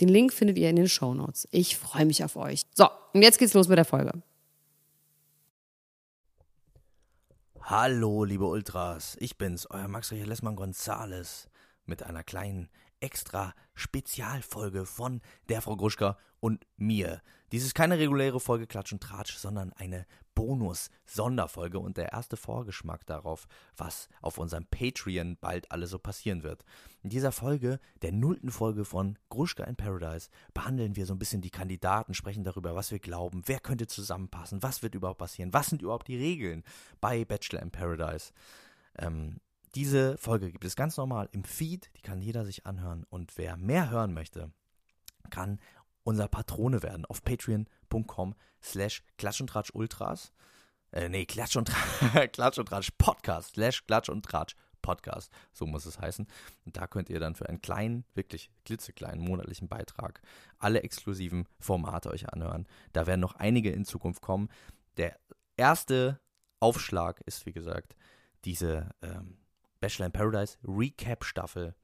Den Link findet ihr in den Show Notes. Ich freue mich auf euch. So, und jetzt geht's los mit der Folge. Hallo, liebe Ultras. Ich bin's, euer Max Richard Lessmann Gonzales mit einer kleinen extra Spezialfolge von der Frau Gruschka und mir. Dies ist keine reguläre Folge Klatsch und Tratsch, sondern eine Bonus-Sonderfolge und der erste Vorgeschmack darauf, was auf unserem Patreon bald alles so passieren wird. In dieser Folge, der nullten Folge von Gruschka in Paradise, behandeln wir so ein bisschen die Kandidaten, sprechen darüber, was wir glauben, wer könnte zusammenpassen, was wird überhaupt passieren, was sind überhaupt die Regeln bei Bachelor in Paradise. Ähm, diese Folge gibt es ganz normal im Feed, die kann jeder sich anhören und wer mehr hören möchte, kann unser Patrone werden auf patreon.com slash Klatsch und Tratsch Ultras. Äh, nee, Klatsch und, Klatsch und Tratsch Podcast slash Klatsch und Tratsch Podcast, so muss es heißen. Und da könnt ihr dann für einen kleinen, wirklich klitzekleinen monatlichen Beitrag alle exklusiven Formate euch anhören. Da werden noch einige in Zukunft kommen. Der erste Aufschlag ist, wie gesagt, diese ähm, Bachelor in Paradise Recap Staffel.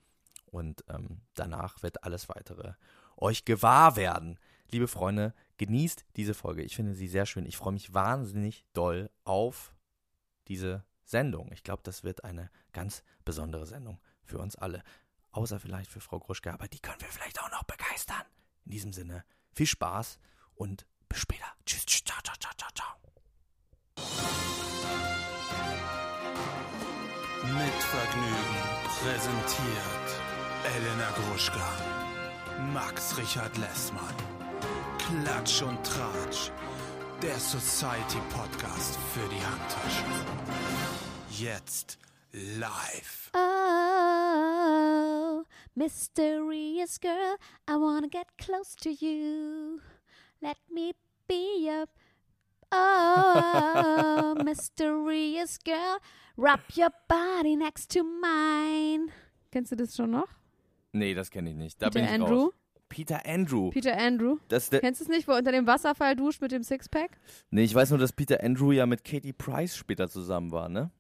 Und ähm, danach wird alles weitere euch gewahr werden. Liebe Freunde, genießt diese Folge. Ich finde sie sehr schön. Ich freue mich wahnsinnig doll auf diese Sendung. Ich glaube, das wird eine ganz besondere Sendung für uns alle. Außer vielleicht für Frau Gruschka, aber die können wir vielleicht auch noch begeistern. In diesem Sinne, viel Spaß und bis später. Tschüss, tschüss, ciao, ciao, ciao, ciao, ciao. Mit Vergnügen präsentiert Elena Gruschka. Max Richard Lessmann. Klatsch und Tratsch. Der Society Podcast für die Handtasche. Jetzt live. Oh, mysterious girl, I wanna get close to you. Let me be your. Oh, mysterious girl, rub your body next to mine. Kennst du das schon noch? Nee, das kenne ich nicht. Da Peter bin ich Andrew? raus. Peter Andrew. Peter Andrew. Das Kennst du es nicht, wo er unter dem Wasserfall duscht mit dem Sixpack? nee, ich weiß nur, dass Peter Andrew ja mit Katie Price später zusammen war, ne?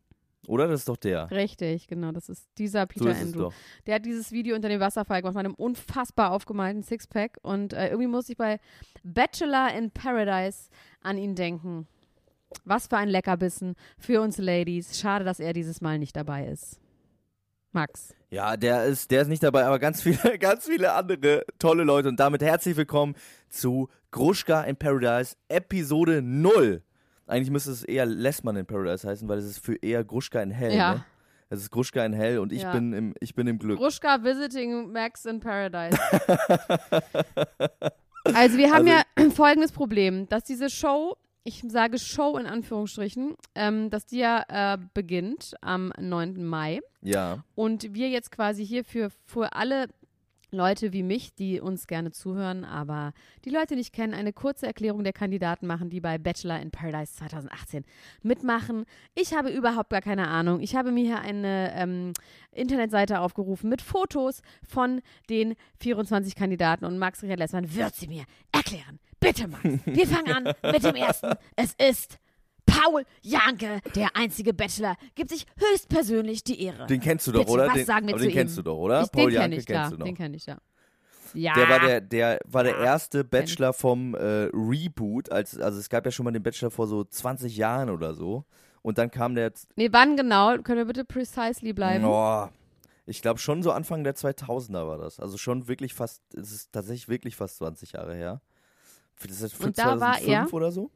Oder? Das ist doch der. Richtig, genau. Das ist dieser So Peter ist es Andrew. doch. Der hat dieses Video unter dem Wasserfall gemacht mit einem unfassbar aufgemalten Sixpack. Und äh, irgendwie musste ich bei Bachelor in Paradise an ihn denken. Was für ein Leckerbissen für uns Ladies. Schade, dass er dieses Mal nicht dabei ist. Max. Ja, der ist, der ist nicht dabei, aber ganz viele, ganz viele andere tolle Leute. Und damit herzlich willkommen zu Gruschka in Paradise, Episode 0. Eigentlich müsste es eher Lessmann in Paradise heißen, weil es ist für eher Gruschka in Hell. Ja. Ne? Es ist Gruschka in Hell und ich Ja. bin im, ich bin im Glück. Gruschka visiting Max in Paradise. Also wir haben Also- ja folgendes Problem, dass diese Show, ich sage Show in Anführungsstrichen, ähm, dass die ja äh, beginnt am 9. Mai Ja. und wir jetzt quasi hier für, für alle Leute wie mich, die uns gerne zuhören, aber die Leute nicht kennen, eine kurze Erklärung der Kandidaten machen, die bei Bachelor in Paradise 2018 mitmachen. Ich habe überhaupt gar keine Ahnung. Ich habe mir hier eine ähm, Internetseite aufgerufen mit Fotos von den 24 Kandidaten und Max Richard Lessmann wird sie mir erklären. Bitte, Max. Wir fangen an mit dem ersten. Es ist Paul Janke, der einzige Bachelor, gibt sich höchstpersönlich die Ehre. Den kennst du doch, Bitte, oder? was den, sagen wir aber zu den kennst ihm? du doch, oder? Ich, Paul den Janke ich, klar. kennst du noch. Den kenne ich, ja. Ja. Der war der, der war der erste Bachelor vom äh, Reboot, als, also es gab ja schon mal den Bachelor vor so 20 Jahren oder so. Und dann kam der, Nee, wann genau? Können wir bitte precisely bleiben? oh, ich glaube schon so Anfang der 2000er war das. Also schon wirklich fast, es ist tatsächlich wirklich fast 20 Jahre her. Das ist Und da war 2005 er? oder so?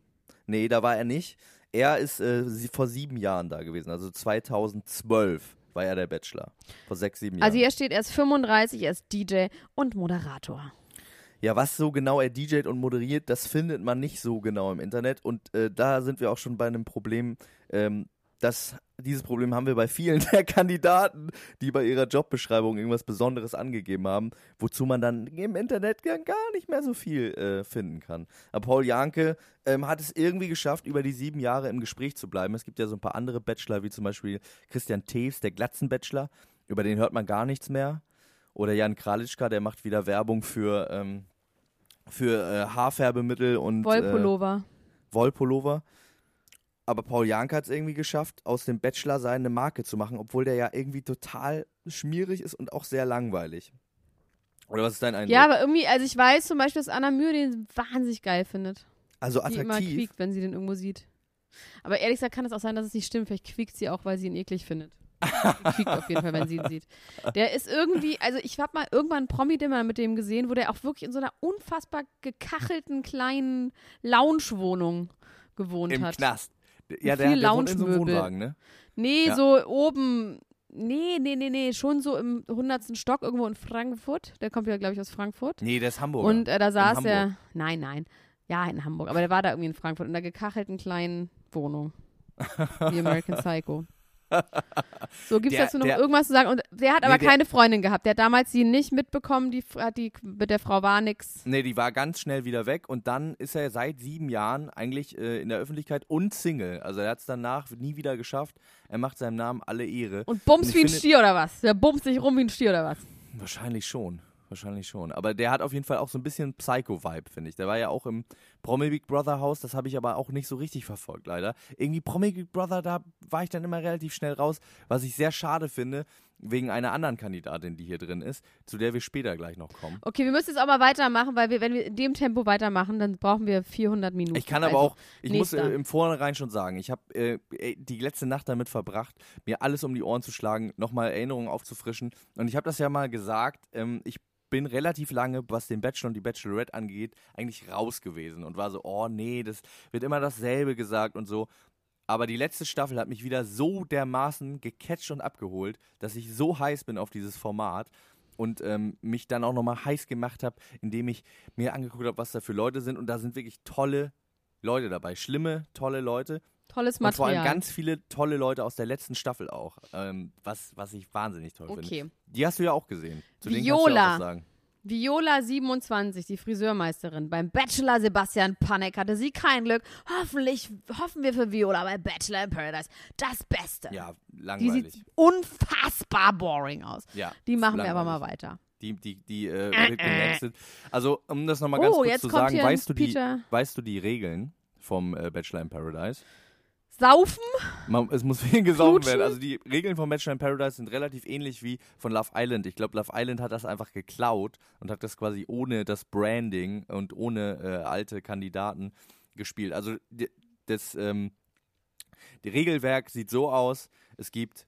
Nee, da war er nicht. Er ist äh, vor sieben Jahren da gewesen, also 2012 war er der Bachelor. Vor sechs, sieben Jahren. Also hier steht, er ist 35, er ist DJ und Moderator. Ja, was so genau er DJt und moderiert, das findet man nicht so genau im Internet. Und äh, da sind wir auch schon bei einem Problem, ähm, das, dieses Problem haben wir bei vielen der Kandidaten, die bei ihrer Jobbeschreibung irgendwas Besonderes angegeben haben, wozu man dann im Internet gar nicht mehr so viel äh, finden kann. Aber Paul Janke ähm, hat es irgendwie geschafft, über die sieben Jahre im Gespräch zu bleiben. Es gibt ja so ein paar andere Bachelor, wie zum Beispiel Christian Teves, der Glatzen-Bachelor, über den hört man gar nichts mehr. Oder Jan Kralitschka, der macht wieder Werbung für, ähm, für äh, Haarfärbemittel und äh, Wollpullover. Aber Paul Janke hat es irgendwie geschafft, aus dem Bachelor seine Marke zu machen, obwohl der ja irgendwie total schmierig ist und auch sehr langweilig. Oder was ist dein Eindruck? Ja, aber irgendwie, also ich weiß zum Beispiel, dass Anna Mühe den wahnsinnig geil findet. also Die immer attraktiv. quiekt, wenn sie den irgendwo sieht. Aber ehrlich gesagt kann es auch sein, dass es nicht stimmt. Vielleicht quiekt sie auch, weil sie ihn eklig findet. Sie quiekt auf jeden Fall, wenn sie ihn sieht. Der ist irgendwie, also ich habe mal irgendwann einen Promi-Dimmer mit dem gesehen, wo der auch wirklich in so einer unfassbar gekachelten kleinen Lounge-Wohnung gewohnt Im hat. Knast. Ja, der, viel der wohnt in so einem. Wohnwagen, ne? Nee, Ja. so oben. Nee, nee, nee, nee, schon so im hundertsten Stock irgendwo in Frankfurt. Der kommt ja, glaube ich, aus Frankfurt. Nee, der ist Hamburger. Und äh, da saß Hamburg. er. Nein, nein. Ja, in Hamburg. Aber der war da irgendwie in Frankfurt in der gekachelten kleinen Wohnung. Wie American Psycho. So, gibt's Der- dazu noch der- irgendwas zu sagen? Und der hat Nee, aber der- keine Freundin gehabt. Der hat damals sie nicht mitbekommen. Die die mit der Frau war nix. Nee, die war ganz schnell wieder weg und dann ist er seit sieben Jahren eigentlich äh, in der Öffentlichkeit und Single. Also er hat es danach nie wieder geschafft. Er macht seinem Namen alle Ehre. Und bums ich wie ein Stier oder was? Der bumst sich rum wie ein Stier oder was? Wahrscheinlich schon. Wahrscheinlich schon. Aber der hat auf jeden Fall auch so ein bisschen Psycho-Vibe, finde ich. Der war ja auch im Promi Big Brother Haus. Das habe ich aber auch nicht so richtig verfolgt, leider. Irgendwie Promi Big Brother, da war ich dann immer relativ schnell raus. Was ich sehr schade finde, wegen einer anderen Kandidatin, die hier drin ist, zu der wir später gleich noch kommen. Okay, wir müssen jetzt auch mal weitermachen, weil wir, wenn wir in dem Tempo weitermachen, dann brauchen wir 400 Minuten. Ich kann aber Also, auch, ich muss äh, im Vornherein schon sagen, ich habe äh, ey, die letzte Nacht damit verbracht, mir alles um die Ohren zu schlagen, nochmal Erinnerungen aufzufrischen. Und ich habe das ja mal gesagt, ähm, ich bin relativ lange, was den Bachelor und die Bachelorette angeht, eigentlich raus gewesen und war so, oh nee, das wird immer dasselbe gesagt und so. Aber die letzte Staffel hat mich wieder so dermaßen gecatcht und abgeholt, dass ich so heiß bin auf dieses Format und ähm, mich dann auch nochmal heiß gemacht habe, indem ich mir angeguckt habe, was da für Leute sind. Und da sind wirklich tolle Leute dabei. Schlimme, tolle Leute. Tolles Und vor allem Material. ganz viele tolle Leute aus der letzten Staffel auch. Ähm, was, was ich wahnsinnig toll finde. Okay. Die hast du ja auch gesehen. Zu denen kannst du ja auch Viola. was sagen. Viola 27, die Friseurmeisterin. Beim Bachelor Sebastian Panek hatte sie kein Glück. Hoffentlich, hoffen wir für Viola bei Bachelor in Paradise das Beste. Ja, die langweilig. sieht unfassbar boring aus. ja, Die machen wir aber mal weiter. Die, die, die äh, wird genext. Also, um das nochmal Oh, ganz kurz jetzt zu sagen, weißt du, die, weißt du die Regeln vom äh, Bachelor in Paradise? Saufen? Man, es muss viel gesaugt Flutschen? werden. Also die Regeln von Bachelor in Paradise sind relativ ähnlich wie von Love Island. Ich glaube, Love Island hat das einfach geklaut und hat das quasi ohne das Branding und ohne äh, alte Kandidaten gespielt. Also die, das ähm, die Regelwerk sieht so aus: Es gibt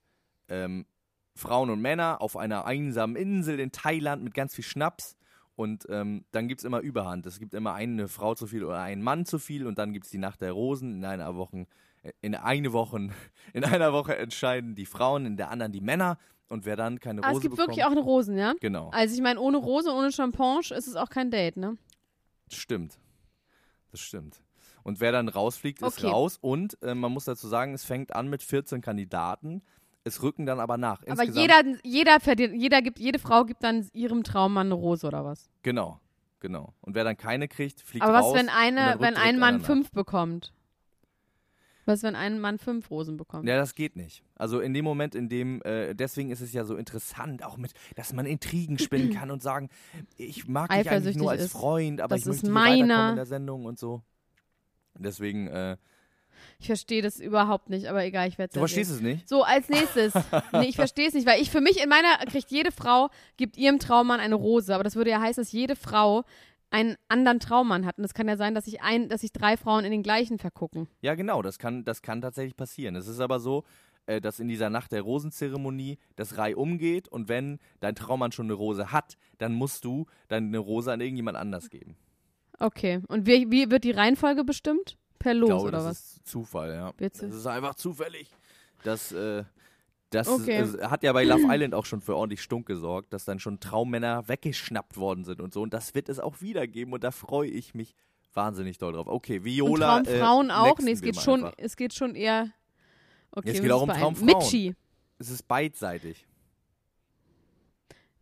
ähm, Frauen und Männer auf einer einsamen Insel in Thailand mit ganz viel Schnaps. Und ähm, dann gibt es immer Überhand. Es gibt immer eine Frau zu viel oder einen Mann zu viel und dann gibt es die Nacht der Rosen. In einer Woche, in eine Woche, in einer Woche entscheiden die Frauen, in der anderen die Männer und wer dann keine Rose es gibt bekommt. wirklich auch eine Rosen, ja? Genau, Also ich meine, ohne Rose, ohne Champagne ist es auch kein Date, ne? stimmt. Das stimmt. Und wer dann rausfliegt, ist Okay. raus. Und äh, man muss dazu sagen, es fängt an mit 14 Kandidaten. Es rücken dann aber nach. Aber Insgesamt- jeder, jeder verdient, jeder gibt, jede Frau gibt dann ihrem Traummann eine Rose oder was? Genau, genau. Und wer dann keine kriegt, fliegt Aber was, raus. wenn eine, wenn ein Mann fünf bekommt? Was, wenn ein Mann fünf Rosen bekommt? Ja, das geht nicht. Also in dem Moment, in dem, äh, deswegen ist es ja so interessant, auch mit, dass man Intrigen spinnen kann und sagen, ich mag dich eigentlich Eifersüchtig nur als ist. Freund, aber Das ich ist möchte hier meiner. weiterkommen in der Sendung und so. Deswegen, äh, Ich verstehe das überhaupt nicht, aber egal, ich werde es du verstehst es nicht? So, als nächstes. nee, ich verstehe es nicht, weil ich für mich in meiner kriegt jede Frau, gibt ihrem Traummann eine Rose. Aber das würde ja heißen, dass jede Frau einen anderen Traummann hat. Und es kann ja sein, dass sich ein, dass sich drei Frauen in den gleichen vergucken. Ja, genau, das kann, das kann tatsächlich passieren. Es ist aber so, äh, dass in dieser Nacht der Rosenzeremonie das Reih umgeht und wenn dein Traummann schon eine Rose hat, dann musst du deine Rose an irgendjemand anders geben. Okay. Und wie, wie wird die Reihenfolge bestimmt? Per Los glaube, oder das was? ist Zufall, ja. Witzig. Das ist einfach zufällig, dass äh, Das Okay. äh, hat ja bei Love Island auch schon für ordentlich Stunk gesorgt, dass dann schon Traummänner weggeschnappt worden sind und so. Und das wird es auch wieder geben und da freue ich mich wahnsinnig doll drauf. Okay, Und Viola. Traumfrauen äh, auch? Nee, es geht schon, einfach. es geht schon eher. Okay, Es wir geht auch um. Traumfrauen. Mitchi. Es ist beidseitig.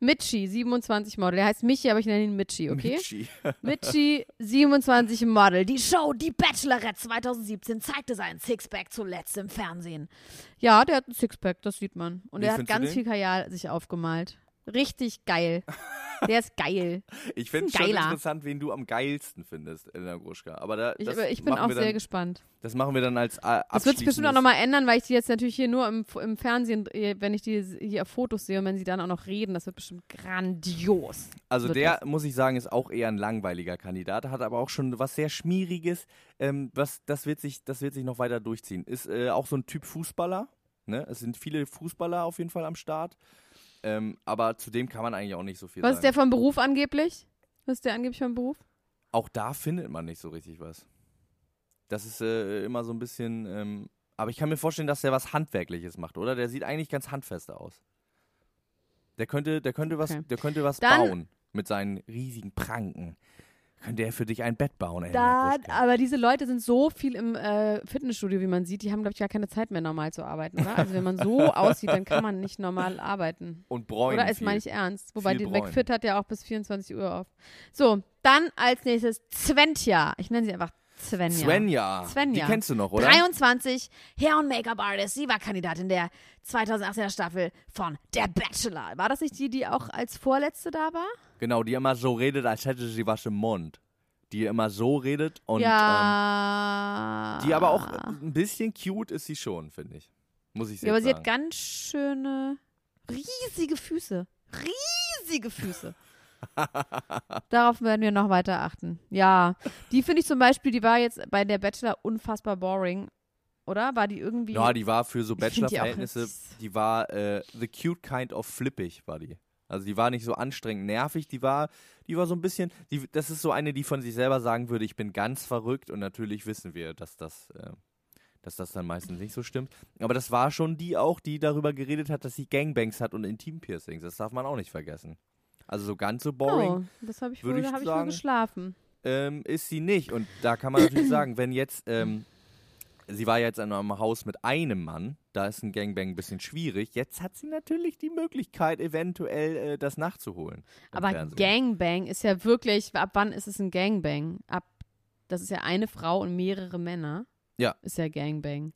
Mitchi, 27 Model. Der heißt Michi, aber ich nenne ihn Mitchi, okay? Michi. Mitchi, 27 Model. Die Show Die Bachelorette 2017 zeigte seinen Sixpack zuletzt im Fernsehen. Ja, der hat einen Sixpack, das sieht man. Und Wie er hat ganz viel Kajal sich aufgemalt. Richtig geil. Der ist geil. Ich finde es schon interessant, wen du am geilsten findest, Elena Gruschka. Aber da, Ich, das aber ich bin auch sehr dann, gespannt. Das machen wir dann als äh, Das wird sich bestimmt auch nochmal ändern, weil ich die jetzt natürlich hier nur im, im Fernsehen, äh, wenn ich die hier auf Fotos sehe und wenn sie dann auch noch reden, das wird bestimmt grandios. Also der, muss ich sagen, ist auch eher ein langweiliger Kandidat, hat aber auch schon was sehr Schmieriges. Ähm, was, das, wird sich, das wird sich noch weiter durchziehen. Ist äh, auch so ein Typ Fußballer. Ne? Es sind viele Fußballer auf jeden Fall am Start. Ähm, aber zu dem kann man eigentlich auch nicht so viel Was ist sagen. der vom Beruf angeblich? Was ist der angeblich vom Beruf? auch da findet man nicht so richtig was. Das ist äh, immer so ein bisschen. Ähm, aber ich kann mir vorstellen, dass der was Handwerkliches macht, oder? Der sieht eigentlich ganz handfest aus. Der könnte, der könnte was, Okay. der könnte was Dann- bauen mit seinen riesigen Pranken. Könnte er für dich ein Bett bauen, ey. Da, aber diese Leute sind so viel im äh, Fitnessstudio, wie man sieht, die haben, glaube ich, gar keine Zeit mehr, normal zu arbeiten, oder? Also wenn man so aussieht, dann kann man nicht normal arbeiten. Und bräunen Oder ist meine ich ernst? Wobei die. McFit hat ja auch bis 24 Uhr auf. So, dann als nächstes Sventja. Ich nenne sie einfach Svenja. Svenja. Svenja. Die kennst du noch, oder? 23, Hair- und Make-up-Artist. Sie war Kandidatin der 2018er Staffel von Der Bachelor. War das nicht die, die auch als Vorletzte da war? Genau, die immer so redet, als hätte sie was im Mund. Die immer so redet und ähm, ja. die aber auch ein bisschen cute ist sie schon, finde ich. Muss ich Ja, aber jetzt sie hat sagen. ganz schöne, riesige Füße. Riesige Füße. Darauf werden wir noch weiter achten. Ja, die finde ich zum Beispiel, die war jetzt bei der Bachelor unfassbar boring. Oder? War die irgendwie. Ja, die war für so die Bachelor-Verhältnisse, jetzt- die war äh, the cute kind of flippig, war die. Also die war nicht so anstrengend nervig, die war, die war so ein bisschen, die, das ist so eine, die von sich selber sagen würde, ich bin ganz verrückt und natürlich wissen wir, dass das, äh, dass das dann meistens nicht so stimmt. Aber das war schon die auch, die darüber geredet hat, dass sie Gangbangs hat und Intimpiercings. Das darf man auch nicht vergessen. Also so ganz so boring oh, das habe ich, wohl, ich da hab ich wohl sagen. geschlafen. ähm, ist sie nicht. Und da kann man natürlich sagen, wenn jetzt, ähm, sie war jetzt in einem Haus mit einem Mann, da ist ein Gangbang ein bisschen schwierig. Jetzt hat sie natürlich die Möglichkeit, eventuell äh, das nachzuholen. Aber Fernsehen. Gangbang ist ja wirklich, ab wann ist es ein Gangbang? Ab, das ist ja eine Frau und mehrere Männer. Ja. Ist ja Gangbang.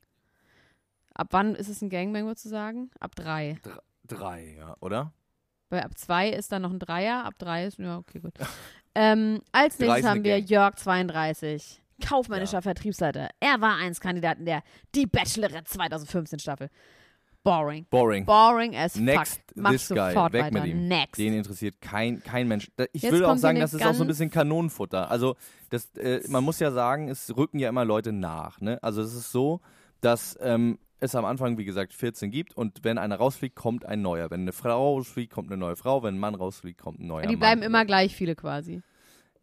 Ab wann ist es ein Gangbang, würdest du sagen? Ab drei. Drei, ja, oder? Weil ab zwei ist dann noch ein Dreier, ab drei ist, ja, okay, gut. ähm, als nächstes haben wir Gang. Jörg 32, kaufmännischer Ja. Vertriebsleiter. Er war eins Kandidat in der Die Bachelorette 2015 Staffel. Boring. Boring. Boring as Next, fuck. Mach this guy. Weg weiter. mit ihm. Next. Den interessiert kein, kein Mensch. Ich Jetzt will auch sagen, das ist auch so ein bisschen Kanonenfutter. Also, das, äh, man muss ja sagen, es rücken ja immer Leute nach. Ne? Also, es ist so, dass ähm, es am Anfang, wie gesagt, 14 gibt und wenn einer rausfliegt, kommt ein neuer. Wenn eine Frau rausfliegt, kommt eine neue Frau. Wenn ein Mann rausfliegt, kommt ein neuer die Mann. bleiben immer gleich viele quasi.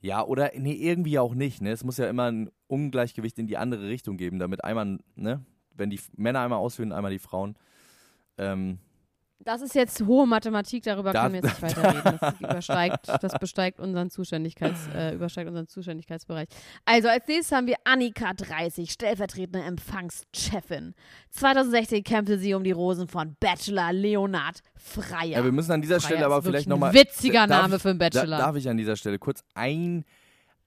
Ja, oder nee, irgendwie auch nicht. Ne? Es muss ja immer ein Ungleichgewicht in die andere Richtung geben, damit einmal, ne, wenn die Männer einmal ausführen, einmal die Frauen. Ähm, Das ist jetzt hohe Mathematik, darüber Da- können wir jetzt nicht weiterreden. Das übersteigt, das besteigt unseren Zuständigkeits, äh, übersteigt unseren Zuständigkeitsbereich. Also als nächstes haben wir Annika 30, stellvertretende Empfangschefin. 2016 kämpfte sie um die Rosen von Bachelor Leonard Freier. ja, wir müssen an dieser Freier Stelle aber vielleicht nochmal. witziger Name für einen Bachelor. Da, darf ich an dieser Stelle kurz eingreifen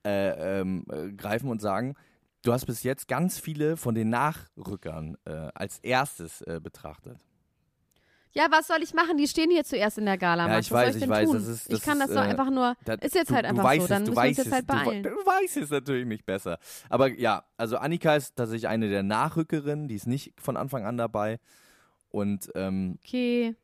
äh, ähm, äh, und sagen, du hast bis jetzt ganz viele von den Nachrückern äh, als erstes äh, betrachtet. Ja, was soll ich machen? Die stehen hier zuerst in der Gala. Ja, ich was soll weiß, ich ich denn weiß, tun? das ist- ich das kann das ist, doch äh, einfach nur. Da- Ist jetzt du, halt du einfach so. es, Dann du müssen wir uns weißt jetzt es, halt du, beeilen. du weißt es natürlich nicht besser. Aber ja, also Annika ist tatsächlich eine der Nachrückerinnen, die ist nicht von Anfang an dabei. Und ähm, Okay.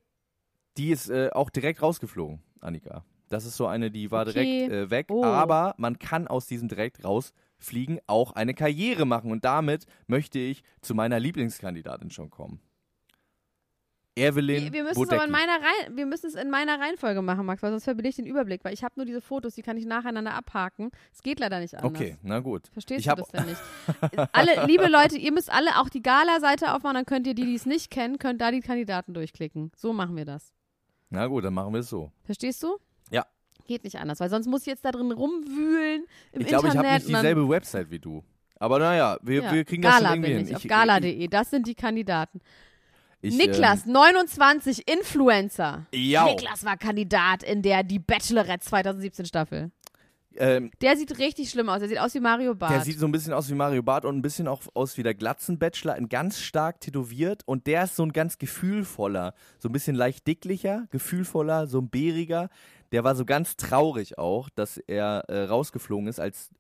die ist äh, auch direkt rausgeflogen, Annika. Das ist so eine, die war Okay. direkt äh, weg. Oh. Aber man kann aus diesem direkt rausfliegen auch eine Karriere machen. Und damit möchte ich zu meiner Lieblingskandidatin schon kommen. Evelyn Wir, wir, müssen es aber in meiner Reihe, wir müssen es in meiner Reihenfolge machen, Max, weil sonst verliere ich den Überblick, weil ich habe nur diese Fotos, die kann ich nacheinander abhaken. Es geht leider nicht anders. Okay, na gut. Verstehst Ich du das denn nicht? alle, liebe Leute, ihr müsst alle auch die Gala-Seite aufmachen, dann könnt ihr die, die es nicht kennen, könnt da die Kandidaten durchklicken. So machen wir das. Na gut, dann machen wir es so. Verstehst du? Ja. Geht nicht anders, weil sonst muss ich jetzt da drin rumwühlen im Ich glaube, ich habe nicht dieselbe Website wie du. Aber naja, wir, Ja, wir kriegen das Gala schon irgendwie bin hin. ich, auf gala.de, das sind die Kandidaten. Ich, Niklas, 29, Influencer. Ähm, ja. Niklas war Kandidat in der Die Bachelorette 2017 Staffel. Ähm, Der sieht richtig schlimm aus. Der sieht aus wie Mario Barth. der sieht so ein bisschen aus wie Mario Barth und ein bisschen auch aus wie der Glatzenbachelor, ein ganz stark tätowiert und der ist so ein ganz gefühlvoller, so ein bisschen leicht dicklicher, gefühlvoller, so ein bäriger. Der war so ganz traurig auch, dass er äh, rausgeflogen ist als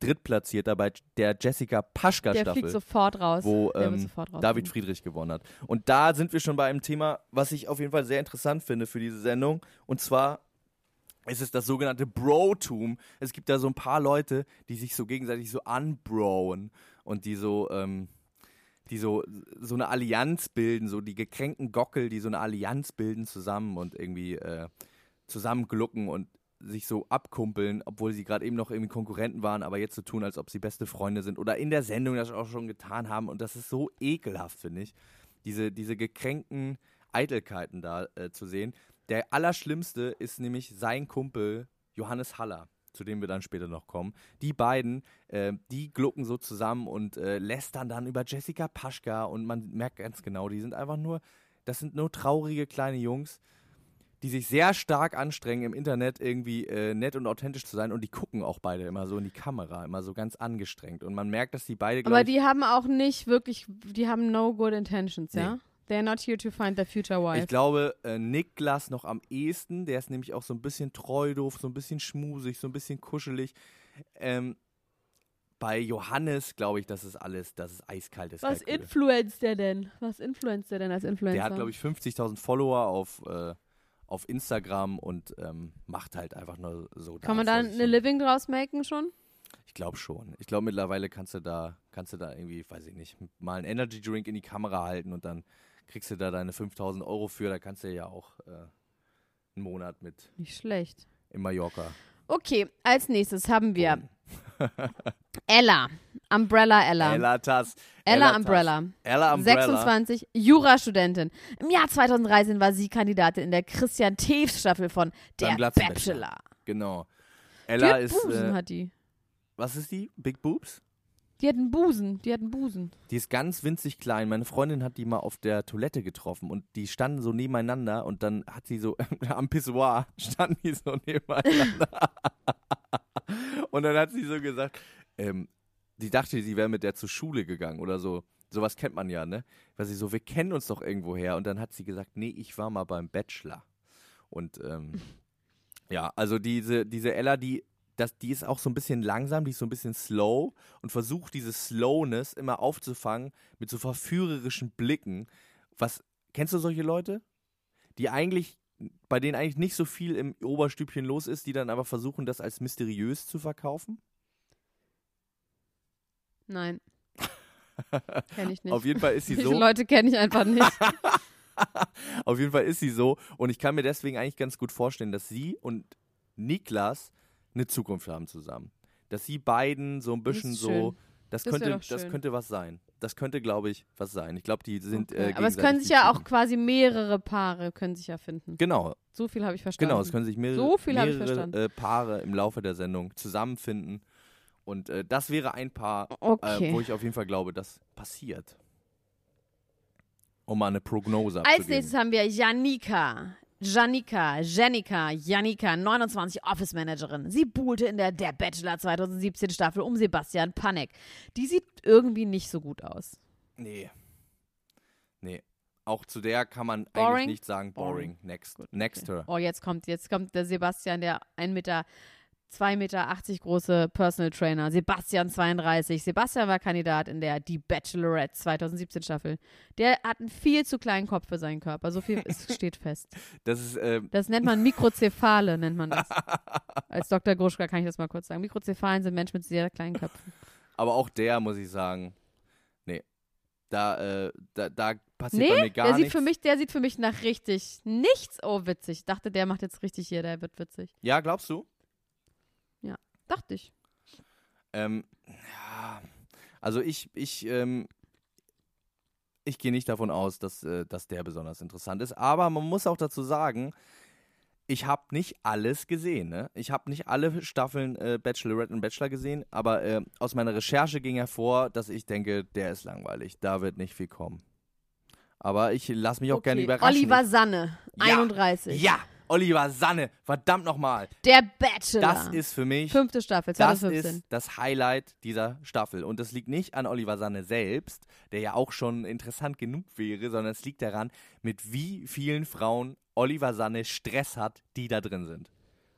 Drittplatzierter bei der Jessica Paschka der Staffel. fliegt sofort raus. wo der ähm, sofort raus. David Friedrich gewonnen hat. Und da sind wir schon bei einem Thema, was ich auf jeden Fall sehr interessant finde für diese Sendung. Und zwar ist es das sogenannte Brotum. Es gibt da so ein paar Leute, die sich so gegenseitig so unbrowen und die so, ähm, die so, so eine Allianz bilden, so die gekränkten Gockel, die so eine Allianz bilden zusammen und irgendwie äh, zusammenglucken und sich so abkumpeln, obwohl sie gerade eben noch irgendwie Konkurrenten waren, aber jetzt so tun, als ob sie beste Freunde sind oder in der Sendung das auch schon getan haben. Und das ist so ekelhaft, finde ich, diese, diese gekränkten Eitelkeiten da äh, zu sehen. Der allerschlimmste ist nämlich sein Kumpel Johannes Haller, zu dem wir dann später noch kommen. Die beiden, äh, die glucken so zusammen und äh, lästern dann über Jessica Paschka und man merkt ganz genau, die sind einfach nur, das sind nur traurige kleine Jungs, die sich sehr stark anstrengen, im Internet irgendwie äh, nett und authentisch zu sein und die gucken auch beide immer so in die Kamera, immer so ganz angestrengt und man merkt, dass die beide, Aber die haben auch nicht wirklich, die haben no good intentions, ja? Nee. They're not here to find their future wife. Ich glaube, äh, Niklas noch am ehesten, der ist nämlich auch so ein bisschen treu doof, so ein bisschen schmusig, so ein bisschen kuschelig. Ähm, bei Johannes glaube ich, das ist alles, das ist eiskaltes Was Kalkül. influenzt der denn? Was influenzt der denn als Influencer? Der hat, glaube ich, 50.000 Follower auf, äh, auf Instagram und ähm, macht halt einfach nur so. Kann man da eine. Living draus machen schon? Ich glaube schon. Ich glaube, mittlerweile kannst du da, kannst du da irgendwie, weiß ich nicht, mal einen Energy Drink in die Kamera halten und dann kriegst du da deine 5000 Euro für. Da kannst du ja auch äh, einen Monat mit Nicht schlecht. in Mallorca. Okay, als nächstes haben wir. Ella. Umbrella Ella. Ella Tass. Ella Tass. Umbrella. Ella Umbrella. 26, Jurastudentin. Im Jahr 2013 war sie Kandidatin in der Christian Teves Staffel von Der. Bachelor. Genau. Ella hat ist, Busen, äh, hat die. was ist die? Big Boobs? Die hat einen Busen. Die hat einen Busen. Die ist ganz winzig klein. Meine Freundin hat die mal auf der Toilette getroffen und die standen so nebeneinander und dann hat sie so am Pissoir standen die so nebeneinander. und dann hat sie so gesagt, ähm, die dachte, sie wäre mit der zur Schule gegangen oder so. Sowas kennt man ja, ne? Weil sie so, wir kennen uns doch irgendwo her. Und dann hat sie gesagt, nee, ich war mal beim Bachelor. Und ähm, ja, also diese, diese Ella, die, das, die ist auch so ein bisschen langsam, die ist so ein bisschen slow und versucht diese Slowness immer aufzufangen mit so verführerischen Blicken. Was, kennst du solche Leute? Die eigentlich, bei denen eigentlich nicht so viel im Oberstübchen los ist, die dann aber versuchen, das als mysteriös zu verkaufen? Nein. Kenn ich nicht. Auf jeden Fall ist sie Diese so. Leute kenne ich einfach nicht. Auf jeden Fall ist sie so. Und ich kann mir deswegen eigentlich ganz gut vorstellen, dass sie und Niklas eine Zukunft haben zusammen. Dass sie beiden so ein bisschen so. schön. Das, Das könnte, das könnte was sein. Das könnte, glaube ich, was sein. Ich glaube, die sind. Okay. Äh, Aber es können sich ja auch quasi mehrere Paare können sich ja finden. Genau, So viel habe ich verstanden. genau. Es können sich mehrere, So mehrere verstanden. äh, Paare im Laufe der Sendung zusammenfinden. Und äh, das wäre ein Paar, Okay. äh, wo ich auf jeden Fall glaube, das passiert. Um mal eine Prognose Als abzugeben. nächstes haben wir Janika. Janika, Janika, Janika, 29 Office Managerin. Sie buhlte in der Der Bachelor 2017 Staffel um Sebastian Panek. Die sieht irgendwie nicht so gut aus. Nee. Nee. Auch zu der kann man Boring? eigentlich nicht sagen, boring. Boring. Next. Next her. Oh, jetzt kommt, jetzt kommt der Sebastian, der 1 Meter, 2 Meter 80 große Personal Trainer. Sebastian 32. Sebastian war Kandidat in der Die Bachelorette 2017 Staffel. Der hat einen viel zu kleinen Kopf für seinen Körper. So viel ist, steht fest. Das ist, ähm, Das nennt man Mikrozephale, nennt man das. Als Dr. Gruschka kann ich das mal kurz sagen. Mikrozephalen sind Menschen mit sehr kleinen Köpfen. aber auch der, muss ich sagen, nee. Da, äh, da, da passiert bei Nee, mir gar der sieht nichts. für mich, der sieht für mich nach richtig nichts. Oh, witzig. Ich dachte, der macht jetzt richtig hier, der wird witzig. ja, glaubst du? Dachte ich. Ähm, ja, also ich, ich, ähm, ich gehe nicht davon aus, dass, äh, dass der besonders interessant ist. Aber man muss auch dazu sagen, ich habe nicht alles gesehen. Ne? Ich habe nicht alle Staffeln äh, Bachelorette und Bachelor gesehen, aber äh, aus meiner Recherche ging hervor, dass ich denke, der ist langweilig. Da wird nicht viel kommen. Aber ich lasse mich auch gerne überraschen. Oliver Sanne, Ja. 31. Ja, Oliver Sanne, verdammt nochmal. Der Bachelor. Das ist für mich Fünfte Staffel, das 2015. ist das Highlight dieser Staffel. Und das liegt nicht an Oliver Sanne selbst, der ja auch schon interessant genug wäre, sondern es liegt daran, mit wie vielen Frauen Oliver Sanne Stress hat, die da drin sind.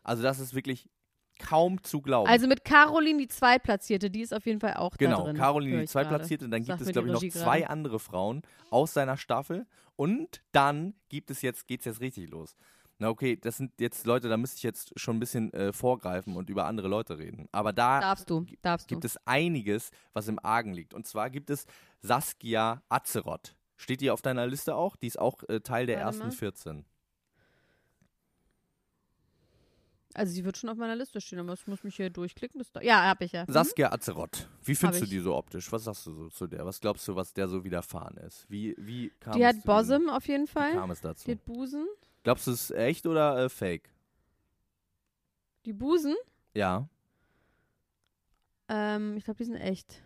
Also das ist wirklich kaum zu glauben. Also mit Caroline, die Zweitplatzierte, die ist auf jeden Fall auch da genau, drin. Caroline höre die. Zweitplatzierte, dann Sagt gibt es, glaube ich, noch zwei andere Frauen aus seiner Staffel. Und dann gibt es jetzt, geht's jetzt richtig los. Na okay, das sind jetzt Leute, da müsste ich jetzt schon ein bisschen äh, vorgreifen und über andere Leute reden. Aber da Darfst du, darfst du. gibt es einiges, was im Argen liegt. Und zwar gibt es Saskia Azeroth. Steht die auf deiner Liste auch? Die ist auch äh, Teil der Warte ersten mal. 14. Also sie wird schon auf meiner Liste stehen, aber ich muss mich hier durchklicken. Das da ja, hab ich ja. Mhm. Saskia Azeroth. Wie findest du ich. die so optisch? Was sagst du so zu der? Was glaubst du, was der so widerfahren ist? Wie, wie kam Die es hat Bosom auf jeden diesem- Wie Fall. kam es dazu? Die hat Busen. Glaubst du, es ist echt oder äh, fake? Die Busen, Ja. ähm, ich glaube, die sind echt.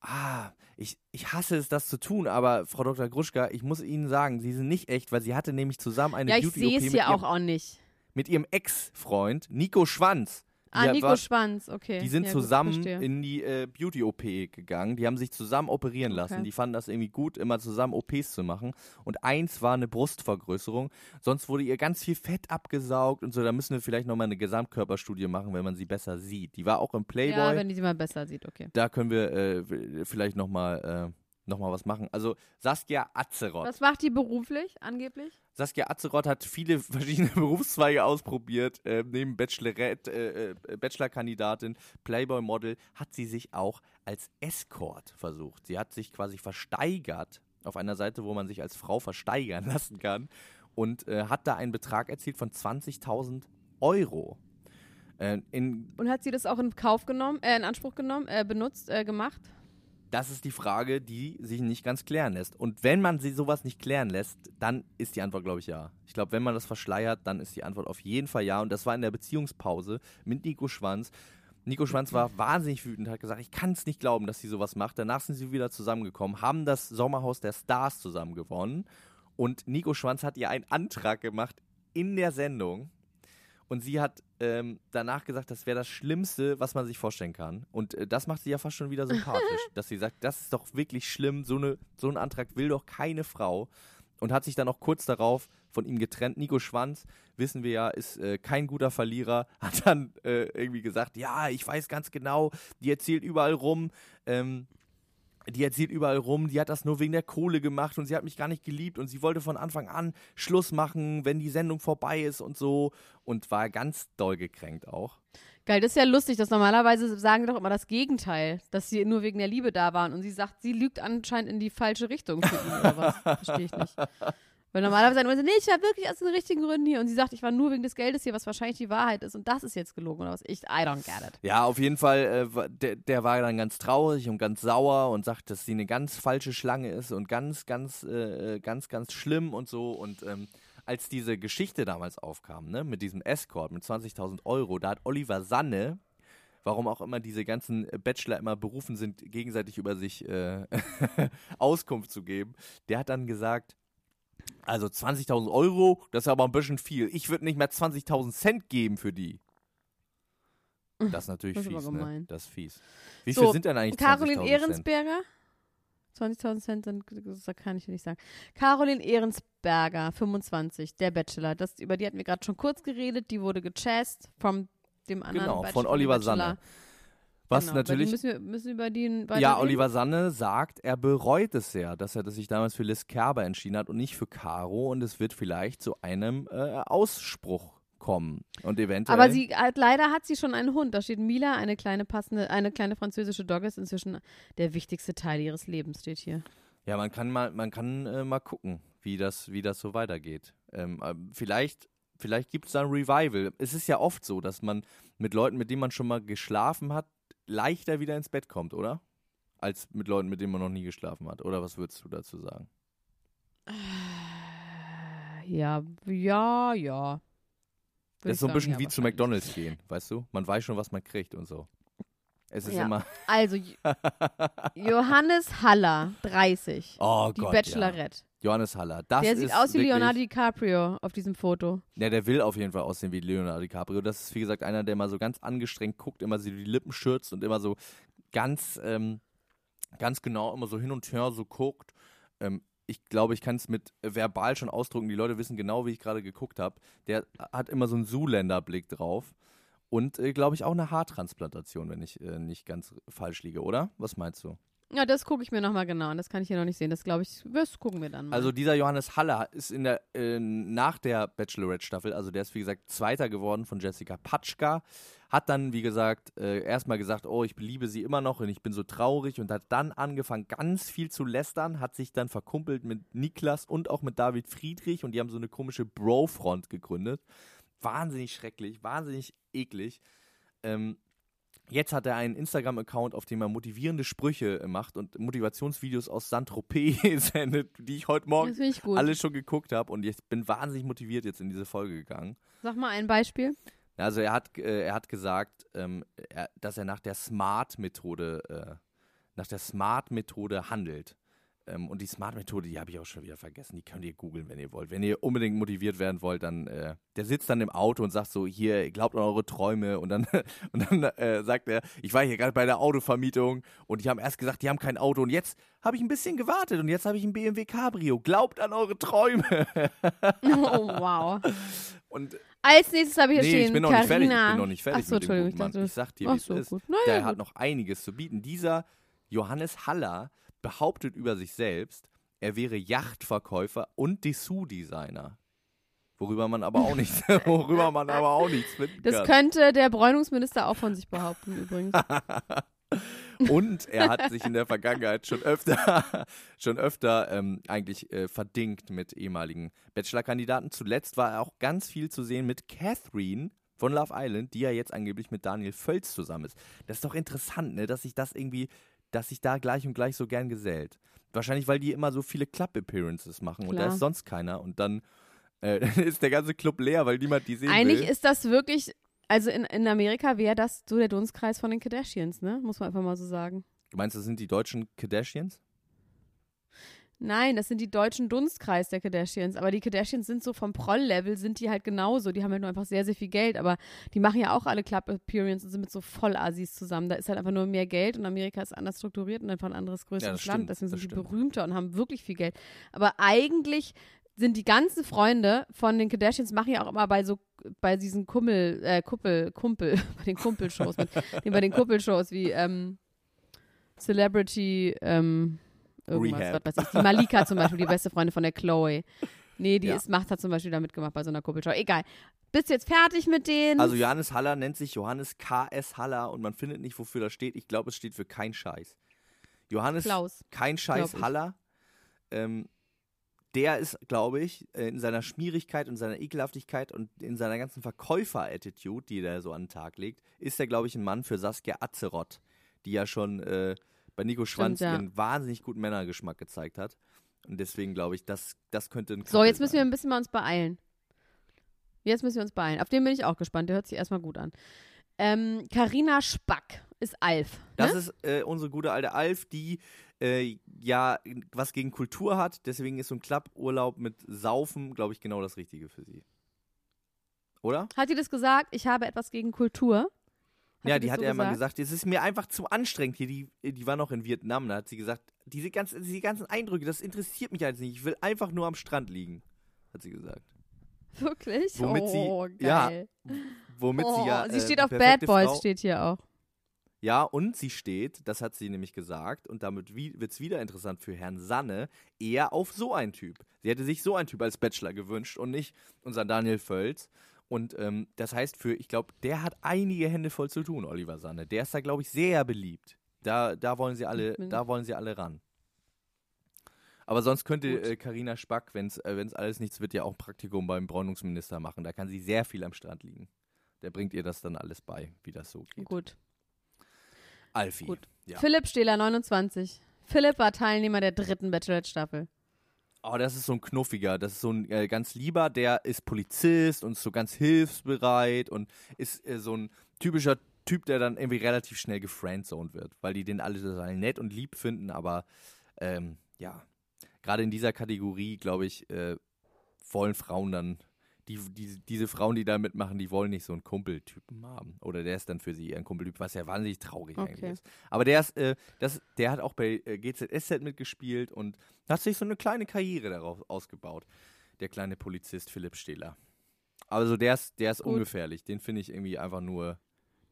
Ah, ich, ich hasse es, das zu tun, aber Frau Dr. Gruschka, ich muss Ihnen sagen, Sie sind nicht echt, weil sie hatte nämlich zusammen eine ja, ich Beauty-OP sehe es mit, hier auch ihrem- auch nicht. mit ihrem Ex-Freund Nico Schwanz. Ah, Nico war- Schwanz, okay. Die sind ja, gut, zusammen verstehe. in die äh, Beauty-OP gegangen. Die haben sich zusammen operieren lassen. Okay. Die fanden das irgendwie gut, immer zusammen OPs zu machen. Und eins war eine Brustvergrößerung. Sonst wurde ihr ganz viel Fett abgesaugt und so. Da müssen wir vielleicht nochmal eine Gesamtkörperstudie machen, wenn man sie besser sieht. Die war auch im Playboy. Ja, wenn die sie mal besser sieht, okay. da können wir äh, vielleicht nochmal äh, noch mal was machen. Also Saskia Azeroth. Was macht die beruflich, angeblich? Saskia Azeroth hat viele verschiedene Berufszweige ausprobiert. Äh, neben Bachelorette, äh, äh, Bachelor-Kandidatin, Playboy-Model hat sie sich auch als Escort versucht. Sie hat sich quasi versteigert auf einer Seite, wo man sich als Frau versteigern lassen kann und äh, hat da einen Betrag erzielt von 20.000 Euro. Äh, Und hat sie das auch in Kauf genommen, äh, in Anspruch genommen, äh, benutzt, äh, gemacht? Das ist die Frage, die sich nicht ganz klären lässt. Und wenn man sie sowas nicht klären lässt, dann ist die Antwort, glaube ich, ja. Ich glaube, wenn man das verschleiert, dann ist die Antwort auf jeden Fall ja. Und das war in der Beziehungspause mit Nico Schwanz. Nico Schwanz war wahnsinnig wütend, hat gesagt, ich kann es nicht glauben, dass sie sowas macht. Danach sind sie wieder zusammengekommen, haben das Sommerhaus der Stars zusammen gewonnen. Und Nico Schwanz hat ihr einen Antrag gemacht in der Sendung. Und sie hat ähm, danach gesagt, das wäre das Schlimmste, was man sich vorstellen kann. Und äh, das macht sie ja fast schon wieder sympathisch, dass sie sagt, das ist doch wirklich schlimm, so, eine, so einen Antrag will doch keine Frau. Und hat sich dann auch kurz darauf von ihm getrennt. Nico Schwanz, wissen wir ja, ist äh, kein guter Verlierer, hat dann äh, irgendwie gesagt, ja, ich weiß ganz genau, die erzählt überall rum, ähm, die erzählt überall rum, die hat das nur wegen der Kohle gemacht und sie hat mich gar nicht geliebt und sie wollte von Anfang an Schluss machen, wenn die Sendung vorbei ist und so und war ganz doll gekränkt auch. Geil, das ist ja lustig, dass normalerweise sagen doch immer das Gegenteil, dass sie nur wegen der Liebe da waren und sie sagt, sie lügt anscheinend in die falsche Richtung für ihn oder was. Verstehe ich nicht. Weil normalerweise sagen so, nee, ich war wirklich aus den richtigen Gründen hier und sie sagt, ich war nur wegen des Geldes hier, was wahrscheinlich die Wahrheit ist und das ist jetzt gelogen oder was. Ich, I don't get it. Ja, auf jeden Fall, äh, der, der war dann ganz traurig und ganz sauer und sagt, dass sie eine ganz falsche Schlange ist und ganz, ganz, äh, äh, ganz, ganz schlimm und so. Und ähm, als diese Geschichte damals aufkam, ne, mit diesem Escort mit 20.000 Euro, da hat Oliver Sanne, warum auch immer diese ganzen Bachelor immer berufen sind, gegenseitig über sich äh, Auskunft zu geben, der hat dann gesagt, also 20.000 Euro, das ist aber ein bisschen viel. Ich würde nicht mehr 20.000 Cent geben für die. Das ist natürlich Das ist fies, ne? Das ist fies. Wie So, viel sind denn eigentlich 20.000 Caroline? Ehrensberger. 20.000 Cent sind, das kann ich nicht sagen. Caroline Ehrensberger, 25, der Bachelor. Das, über die hatten wir gerade schon kurz geredet. Die wurde gechast von dem anderen Genau, Bachelor, von Oliver Bachelor. Sanne. Was genau, natürlich Müssen wir, müssen über weiter Ja, reden? Oliver Sanne sagt, er bereut es sehr, dass er sich damals für Liz Kerber entschieden hat und nicht für Caro und es wird vielleicht zu einem äh, Ausspruch kommen und eventuell. Aber sie hat, leider hat sie schon einen Hund. Da steht Mila, eine kleine passende, eine kleine französische Dogge ist inzwischen der wichtigste Teil ihres Lebens, steht hier. Ja, man kann mal, man kann äh, mal gucken, wie das, wie das so weitergeht. Ähm, äh, vielleicht vielleicht gibt es da ein Revival. Es ist ja oft so, dass man mit Leuten, mit denen man schon mal geschlafen hat, leichter wieder ins Bett kommt, oder? Als mit Leuten, mit denen man noch nie geschlafen hat. Oder was würdest du dazu sagen? Ja, ja, ja. Würde das ist so ein bisschen ja, wie zu. McDonalds gehen, weißt du? Man weiß schon, was man kriegt und so. Es ist Ja. immer. Also, Jo- Johannes Haller, 30. Oh Die Gott. Bachelorette. Ja. Johannes Haller. Das Der sieht aus wie Leonardo DiCaprio auf diesem Foto. Ja, der will auf jeden Fall aussehen wie Leonardo DiCaprio. Das ist, wie gesagt, einer, der immer so ganz angestrengt guckt, immer so die Lippen schürzt und immer so ganz, ähm, ganz genau immer so hin und her so guckt. Ähm, ich glaube, ich kann es mit verbal schon ausdrücken. Die Leute wissen genau, wie ich gerade geguckt habe. Der hat immer so einen Zuländer-Blick drauf. Und, äh, glaube ich, auch eine Haartransplantation, wenn ich äh, nicht ganz falsch liege, oder? Was meinst du? Ja, das gucke ich mir nochmal genau an. Das kann ich hier noch nicht sehen. Das glaube ich, das gucken wir dann mal. Also dieser Johannes Haller ist in der äh, nach der Bachelorette-Staffel, also der ist wie gesagt Zweiter geworden von Jessica Patschka, hat dann wie gesagt äh, erstmal gesagt, oh ich liebe sie immer noch und ich bin so traurig und hat dann angefangen ganz viel zu lästern, hat sich dann verkumpelt mit Niklas und auch mit David Friedrich und die haben so eine komische Bro-Front gegründet. Wahnsinnig schrecklich, wahnsinnig eklig. Ähm, Jetzt hat er einen Instagram-Account, auf dem er motivierende Sprüche äh, macht und Motivationsvideos aus Saint-Tropez sendet, die ich heute Morgen ich alle schon geguckt habe und ich bin wahnsinnig motiviert jetzt in diese Folge gegangen. Sag mal ein Beispiel. Also er hat, äh, er hat gesagt, ähm, er, dass er nach der Smart-Methode, äh, nach der Smart-Methode handelt. Ähm, und die Smart-Methode, die habe ich auch schon wieder vergessen. Die könnt ihr googeln, wenn ihr wollt. Wenn ihr unbedingt motiviert werden wollt, dann, äh, der sitzt dann im Auto und sagt so, hier, glaubt an eure Träume. Und dann, und dann äh, sagt er, ich war hier gerade bei der Autovermietung und die haben erst gesagt, die haben kein Auto. Und jetzt habe ich ein bisschen gewartet und jetzt habe ich ein BMW Cabrio. Glaubt an eure Träume. Oh, wow. Und Als nächstes habe ich hier nee, stehen, ich bin noch nicht fertig. Ich Carina. bin noch nicht fertig Ach so, mit dem Entschuldigung, ich dachte, Ich sag dir, wie es so, ist. gut. Naja, Der gut. hat noch einiges zu bieten. Dieser Johannes Haller behauptet über sich selbst, er wäre Yachtverkäufer und Dessous-Designer. Worüber man aber auch nichts, worüber man aber auch nichts finden Das kann. könnte der Bräunungsminister auch von sich behaupten, übrigens. Und er hat sich in der Vergangenheit schon öfter, schon öfter ähm, eigentlich äh, verdingt mit ehemaligen Bachelor-Kandidaten. Zuletzt war er auch ganz viel zu sehen mit Catherine von Love Island, die ja jetzt angeblich mit Daniel Völz zusammen ist. Das ist doch interessant, ne, dass sich das irgendwie, dass sich da gleich und gleich so gern gesellt. Wahrscheinlich, weil die immer so viele Club-Appearances machen und da Klar. ist sonst keiner und dann äh, ist der ganze Club leer, weil niemand die sehen Eigentlich will. ist das wirklich, also in, in Amerika wäre das so der Dunstkreis von den Kardashians, ne? Muss man einfach mal so sagen. Du meinst, das sind die deutschen Kardashians? Nein, das sind die deutschen Dunstkreis der Kardashians. Aber die Kardashians sind so vom Proll-Level, sind die halt genauso. Die haben halt nur einfach sehr, sehr viel Geld. Aber die machen ja auch alle Club-Appearances und sind mit so Vollassis zusammen. Da ist halt einfach nur mehr Geld und Amerika ist anders strukturiert und einfach ein anderes, größeres das Land. Deswegen das sind die stimmt. berühmter und haben wirklich viel Geld. Aber eigentlich sind die ganzen Freunde von den Kardashians machen ja auch immer bei so bei diesen Kummel, äh, Kuppel, Kumpel, bei den Kumpelshows, mit, bei den Kuppelshows wie ähm, Celebrity, ähm, irgendwas, Rehab. was weiß ich. Die Malika zum Beispiel, die beste Freundin von der Chloe. Nee, die Ja. ist, macht, hat zum Beispiel da mitgemacht bei so einer Kuppelshow. Egal. Bist du jetzt fertig mit denen? Also Johannes Haller nennt sich Johannes KS Haller und man findet nicht, wofür das steht. Ich glaube, es steht für kein Scheiß. Johannes Klaus. kein Scheiß. Haller. Ähm, der ist, glaube ich, äh, in seiner Schmierigkeit und seiner Ekelhaftigkeit und in seiner ganzen Verkäufer-Attitude, die er so an den Tag legt, ist er, glaube ich, ein Mann für Saskia Azeroth, die ja schon äh, bei Nico Schwanz ja. ihren wahnsinnig guten Männergeschmack gezeigt hat. Und deswegen glaube ich, das, das könnte ein So, Couple jetzt müssen wir ein bisschen mal uns beeilen. Jetzt müssen wir uns beeilen. Auf den bin ich auch gespannt. Der hört sich erstmal gut an. Ähm, Carina Spack ist Alf. Das ne? ist äh, unsere gute alte Alf, die äh, ja was gegen Kultur hat. Deswegen ist so ein Cluburlaub mit Saufen, glaube ich, genau das Richtige für sie. Oder? Hat die das gesagt? Ich habe etwas gegen Kultur. Ja, sie die hat so ja mal gesagt, es ist mir einfach zu anstrengend hier. Die, die war noch in Vietnam, da hat sie gesagt, diese, ganz, diese ganzen Eindrücke, das interessiert mich jetzt nicht. Ich will einfach nur am Strand liegen, hat sie gesagt. Wirklich? Womit sie- oh, ja, geil. Womit oh, sie ja. sie äh, steht auf Bad Boys, Frau, steht hier auch. Ja, und sie steht, das hat sie nämlich gesagt, und damit wird es wieder interessant für Herrn Sanne, eher auf so einen Typ. Sie hätte sich so einen Typ als Bachelor gewünscht und nicht unseren Daniel Völz. Und ähm, das heißt für, ich glaube, der hat einige Hände voll zu tun, Oliver Sanne. Der ist da, glaube ich, sehr beliebt. Da, da wollen sie alle, bin- da wollen sie alle ran. Aber sonst könnte Gut. äh, Carina Spack, wenn es äh, wenn's alles nichts wird, ja auch ein Praktikum beim Bräunungsminister machen. Da kann sie sehr viel am Strand liegen. Der bringt ihr das dann alles bei, wie das so geht. Gut. Alfie. Gut. Ja. Philipp Stehler, 29. Philipp war Teilnehmer der dritten Bachelorette-Staffel. Oh, das ist so ein knuffiger, das ist so ein äh, ganz lieber, der ist Polizist und ist so ganz hilfsbereit und ist äh, so ein typischer Typ, der dann irgendwie relativ schnell gefriendzoned wird, weil die den alle total nett und lieb finden, aber ähm, ja, gerade in dieser Kategorie, glaube ich, äh, wollen Frauen dann, die, die, diese Frauen, die da mitmachen, die wollen nicht so einen Kumpeltypen haben. Oder der ist dann für sie eher ein Kumpeltyp, was ja wahnsinnig traurig Okay. eigentlich ist. Aber der ist, äh, das, der hat auch bei äh, GZSZ mitgespielt und hat sich so eine kleine Karriere darauf ausgebaut. Der kleine Polizist Philipp Stehler. Also der ist, der ist Gut. ungefährlich. Den finde ich irgendwie einfach nur.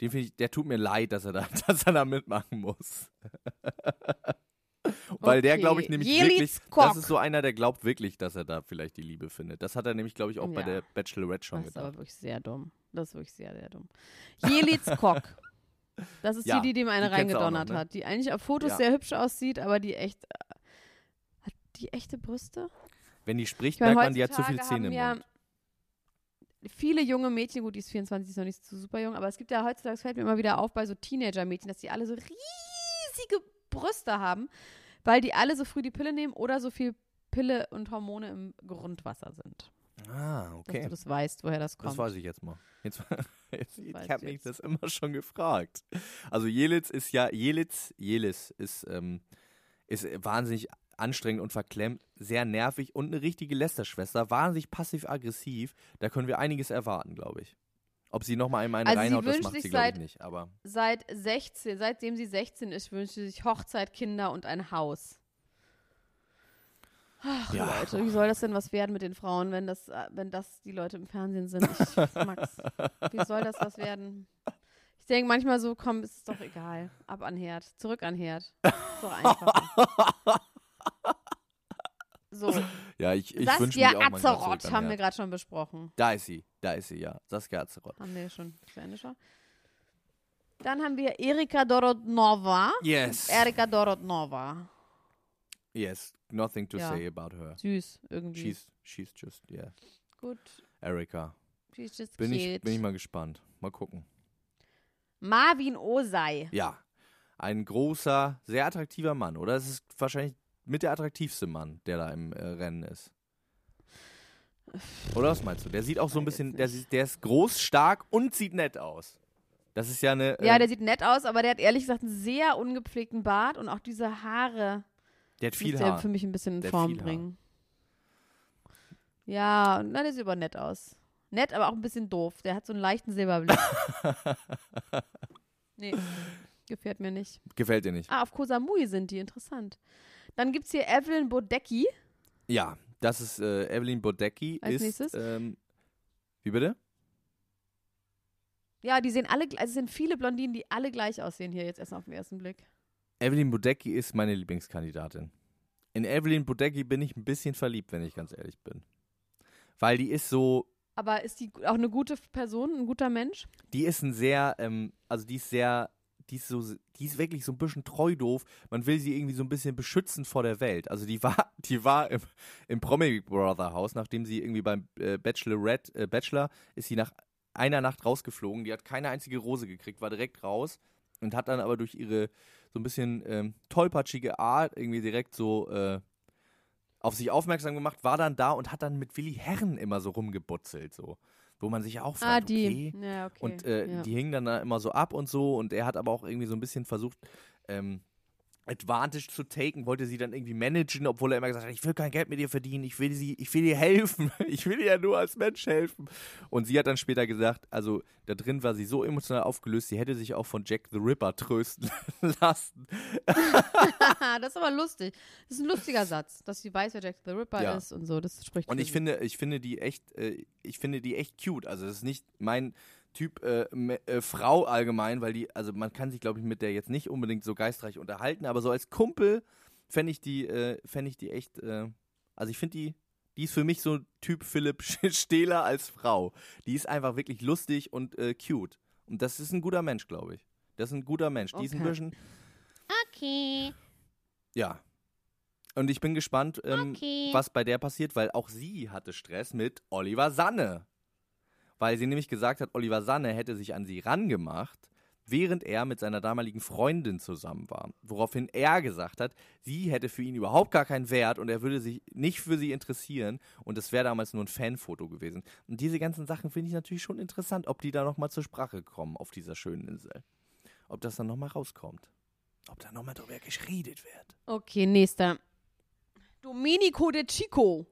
Den finde ich, der tut mir leid, dass er da, dass er da mitmachen muss. Weil der, Okay. glaube ich, nämlich Jelitz wirklich, Koch. das ist so einer, der glaubt wirklich, dass er da vielleicht die Liebe findet. Das hat er nämlich, glaube ich, auch bei Ja. der Bachelorette schon Das ist aber gedacht. wirklich sehr dumm. Das ist wirklich sehr, sehr dumm. Jelitz Kock. Das ist Ja, die, die dem eine die reingedonnert noch, ne? hat. Die eigentlich auf Fotos Ja. sehr hübsch aussieht, aber die echt. äh, Hat die echte Brüste? Wenn die spricht, Ich meine, merkt man, die hat zu viel Zähne im Mund. Viele junge Mädchen, gut, die ist 24, ist noch nicht so super jung, aber es gibt ja heutzutage, es fällt mir immer wieder auf bei so Teenager-Mädchen, dass die alle so riesige Brüste haben, weil die alle so früh die Pille nehmen oder so viel Pille und Hormone im Grundwasser sind. Ah, Dass okay. du das weißt, woher das kommt. Das weiß ich jetzt mal. Jetzt, jetzt, ich habe mich das immer schon gefragt. Also Jelitz ist ja, Jelitz, Jelis ist, ähm, ist wahnsinnig anstrengend und verklemmt, sehr nervig und eine richtige Lästerschwester, wahnsinnig passiv-aggressiv. Da können wir einiges erwarten, glaube ich. Ob sie nochmal einmal einen Also reinhaut, das macht sie, glaube ich, nicht. Aber Seit 16, seitdem sie 16 ist, wünscht sie sich Hochzeit, Kinder und ein Haus. Ach, Ja. Leute, wie soll das denn was werden mit den Frauen, wenn das, äh, wenn das die Leute im Fernsehen sind? Ich, Max, wie soll das was werden? Ich denke manchmal so, komm, ist doch egal. Ab an Herd, zurück an Herd. Doch einfach. So, ja, ich, ich wünsche Saskia auch Azeroth haben wir Herd. gerade schon besprochen. Da ist sie, da ist sie, ja. Saskia Azeroth. Haben wir schon zu Ende schon. Dann haben wir Erika Dorodnova. Yes. Erika Dorodnova. Yes, nothing to Ja. say about her. Süß, irgendwie. She's, she's just, yeah. Gut. Erika. She's just Bin cute. ich, bin ich mal gespannt. Mal gucken. Marvin Osei. Ja, ein großer, sehr attraktiver Mann, oder? Es ist wahrscheinlich mit der attraktivste Mann, der da im äh, Rennen ist. Oder was meinst du? Der sieht auch so ein bisschen, der, sieht- der ist groß, stark und sieht nett aus. Das ist ja eine. Ja, äh, der sieht nett aus, aber der hat ehrlich gesagt einen sehr ungepflegten Bart und auch diese Haare der hat viel Haar. für mich ein bisschen in Der Form Haar. bringen. Ja, na, der sieht aber nett aus. Nett, aber auch ein bisschen doof. Der hat so einen leichten Silberblick. nee, gefällt mir nicht. Gefällt dir nicht? Ah, auf Koh Samui sind die, interessant. Dann gibt es hier Evelyn Bodecki. Ja, das ist äh, Evelyn Bodecki. Als ist, nächstes? Ähm, wie bitte? Ja, die sehen alle, also es sind viele Blondinen, die alle gleich aussehen hier jetzt erst auf den ersten Blick. Evelyn Bodecki ist meine Lieblingskandidatin. In Evelyn Bodecki bin ich ein bisschen verliebt, wenn ich ganz ehrlich bin. Weil die ist so, Aber ist die auch eine gute Person, ein guter Mensch? die ist ein sehr, ähm, also die ist sehr, die ist so, die ist wirklich so ein bisschen treu doof. Man will sie irgendwie so ein bisschen beschützen vor der Welt. Also die war, die war im, im Promi Brother Haus, nachdem sie irgendwie beim äh, Bachelorette, äh, Bachelor, ist sie nach einer Nacht rausgeflogen. Die hat keine einzige Rose gekriegt, war direkt raus und hat dann aber durch ihre so ein bisschen ähm, tollpatschige Art irgendwie direkt so äh, auf sich aufmerksam gemacht, war dann da und hat dann mit Willi Herren immer so rumgebutzelt, so. Wo man sich auch fragt, ah, die. okay, Ja, okay. und äh, ja. die hingen dann da immer so ab und so und er hat aber auch irgendwie so ein bisschen versucht, ähm, Advantage zu taken, wollte sie dann irgendwie managen, obwohl er immer gesagt hat, ich will kein Geld mit ihr verdienen, ich will sie, ich will ihr helfen, ich will ihr ja nur als Mensch helfen. Und sie hat dann später gesagt, also da drin war sie so emotional aufgelöst, sie hätte sich auch von Jack the Ripper trösten lassen. das ist aber lustig. Das ist ein lustiger Satz, dass sie weiß, wer Jack the Ripper Ja. ist und so. Das spricht Und ich finde, ich finde die echt, äh, ich finde die echt cute. Also das ist nicht mein Typ äh, äh, Frau allgemein, weil die, also man kann sich, glaube ich, mit der jetzt nicht unbedingt so geistreich unterhalten, aber so als Kumpel fände ich die, äh, fände ich die echt, äh, also ich finde die, die ist für mich so Typ Philipp Stehler als Frau. Die ist einfach wirklich lustig und äh, cute. Und das ist ein guter Mensch, glaube ich. Das ist ein guter Mensch. Die ist ein Okay. bisschen, Okay. ja. Und ich bin gespannt, ähm, Okay. was bei der passiert, weil auch sie hatte Stress mit Oliver Sanne. Weil sie nämlich gesagt hat, Oliver Sanne hätte sich an sie rangemacht, während er mit seiner damaligen Freundin zusammen war. Woraufhin er gesagt hat, sie hätte für ihn überhaupt gar keinen Wert und er würde sich nicht für sie interessieren und es wäre damals nur ein Fanfoto gewesen. Und diese ganzen Sachen finde ich natürlich schon interessant, ob die da nochmal zur Sprache kommen auf dieser schönen Insel. Ob das dann nochmal rauskommt. Ob da nochmal drüber geschredet wird. Okay, nächster. Domenico de Chico.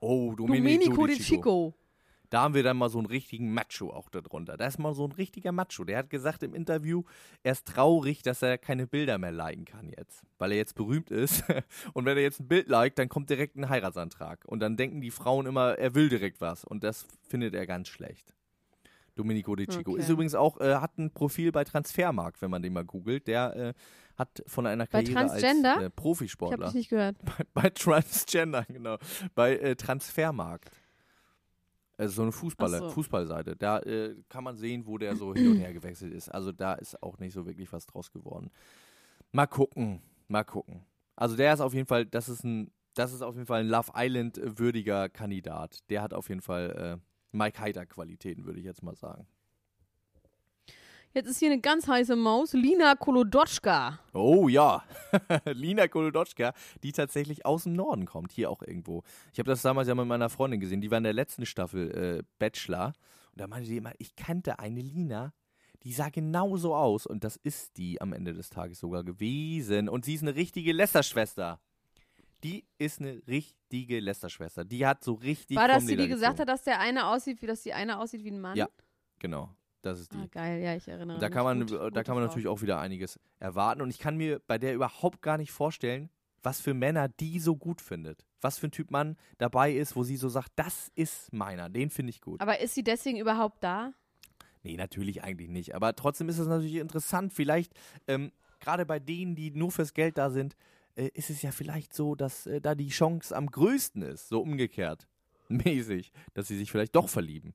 Oh, Domenico de Chico. Da haben wir dann mal so einen richtigen Macho auch darunter. Da ist mal so ein richtiger Macho. Der hat gesagt im Interview, er ist traurig, dass er keine Bilder mehr liken kann jetzt. Weil er jetzt berühmt ist. Und wenn er jetzt ein Bild liked, dann kommt direkt ein Heiratsantrag. Und dann denken die Frauen immer, er will direkt was. Und das findet er ganz schlecht. Domenico De Chico. Okay. Ist übrigens auch, äh, hat ein Profil bei Transfermarkt, wenn man den mal googelt. Der äh, hat von einer Bei Karriere Transgender? als äh, Ich habe Profisportler nicht gehört. bei, bei Transgender, genau. Bei äh, Transfermarkt. Also so eine Fußballer, so. Fußballseite. Da äh, kann man sehen, wo der so hin und her gewechselt ist. Also da ist auch nicht so wirklich was draus geworden. Mal gucken, mal gucken. Also der ist auf jeden Fall, das ist ein, das ist auf jeden Fall ein Love Island würdiger Kandidat. Der hat auf jeden Fall äh, Mike Heiter Qualitäten, würde ich jetzt mal sagen. Jetzt ist hier eine ganz heiße Maus, Lina Kolodotschka. Oh ja, Lina Kolodotschka, die tatsächlich aus dem Norden kommt, hier auch irgendwo. Ich habe das damals ja mit meiner Freundin gesehen, die war in der letzten Staffel äh, Bachelor und da meinte sie immer, ich kannte eine Lina, die sah genauso aus und das ist die am Ende des Tages sogar gewesen und sie ist eine richtige Lästerschwester. Die ist eine richtige Lästerschwester. Die hat so richtig War das die, die gesagt hat, dass der eine aussieht, wie dass die eine aussieht wie ein Mann? Ja, Genau, das ist die. Ah, geil, ja, ich erinnere Da mich. kann man, Gut, da kann man Frau. natürlich auch wieder einiges erwarten. Und ich kann mir bei der überhaupt gar nicht vorstellen, was für Männer die so gut findet. Was für ein Typ Mann dabei ist, wo sie so sagt, das ist meiner, den finde ich gut. Aber ist sie deswegen überhaupt da? Nee, natürlich eigentlich nicht. Aber trotzdem ist es natürlich interessant. Vielleicht, ähm, gerade bei denen, die nur fürs Geld da sind, äh, ist es ja vielleicht so, dass äh, da die Chance am größten ist, so umgekehrt, mäßig, dass sie sich vielleicht doch verlieben.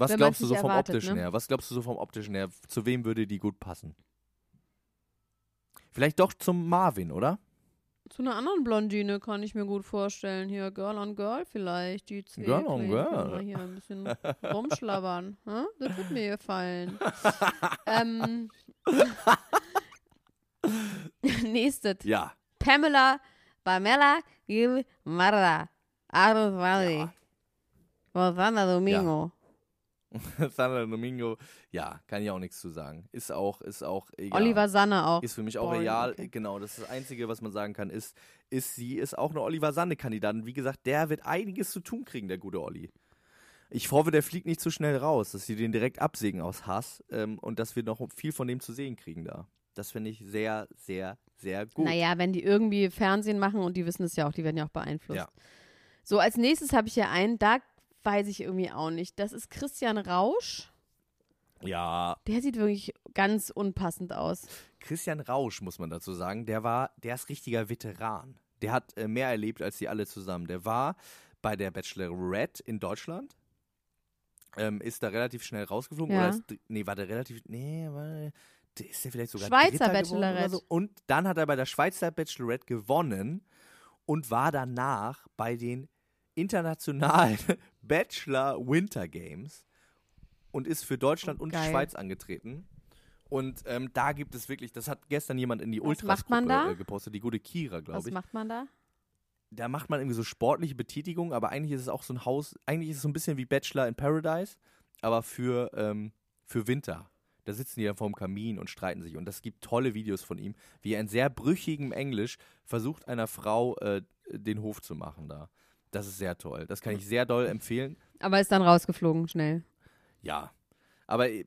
Was glaubst du so vom erwartet, optischen ne? her? Was glaubst du so vom optischen her? Zu wem würde die gut passen? Vielleicht doch zum Marvin, oder? Zu einer anderen Blondine kann ich mir gut vorstellen. Hier, Girl on Girl vielleicht. Die zwei Girl on Girl. Hier ein bisschen rumschlabbern. Hä? Das wird mir gefallen. ähm, Nächstes. Ja. Pamela Pamela Gil Marra. Arus Valley. Rosana Domingo. Sandra Domingo, ja, kann ich auch nichts zu sagen. Ist auch, ist auch egal. Oliver Sanne auch. Ist für mich auch Boring, real. okay. Genau, das ist das Einzige, was man sagen kann, ist, ist sie ist auch eine Oliver Sanne-Kandidatin. Wie gesagt, der wird einiges zu tun kriegen, der gute Olli. Ich hoffe, der fliegt nicht zu schnell raus, dass sie den direkt absägen aus Hass ähm, und dass wir noch viel von dem zu sehen kriegen da. Das finde ich sehr, sehr, sehr gut. Naja, wenn die irgendwie Fernsehen machen und die wissen es ja auch, die werden ja auch beeinflusst. Ja. So, als nächstes habe ich hier einen, da weiß ich irgendwie auch nicht. Das ist Christian Rausch. Ja, Der sieht wirklich ganz unpassend aus. Christian Rausch, muss man dazu sagen, der war, der ist richtiger Veteran. Der hat äh, mehr erlebt als die alle zusammen. Der war bei der Bachelorette in Deutschland, ähm, ist da relativ schnell rausgeflogen. Ja. Oder ist, nee, war der relativ, nee, war, der ist der vielleicht sogar Schweizer Dritter Bachelorette. So. Und dann hat er bei der Schweizer Bachelorette gewonnen und war danach bei den internationalen Bachelor Winter Games und ist für Deutschland und geil. die Schweiz angetreten. Und ähm, da gibt es wirklich, das hat gestern jemand in die Was Ultras macht man da? äh, gepostet, die gute Kira, Was glaube ich. macht man da? Da macht man irgendwie so sportliche Betätigung, aber eigentlich ist es auch so ein Haus, eigentlich ist es so ein bisschen wie Bachelor in Paradise, aber für, ähm, für Winter. Da sitzen die dann vorm Kamin und streiten sich. Und es gibt tolle Videos von ihm, wie er in sehr brüchigem Englisch versucht, einer Frau äh, den Hof zu machen da. Das ist sehr toll. Das kann ich sehr doll empfehlen. Aber ist dann rausgeflogen, schnell. Ja. Aber äh,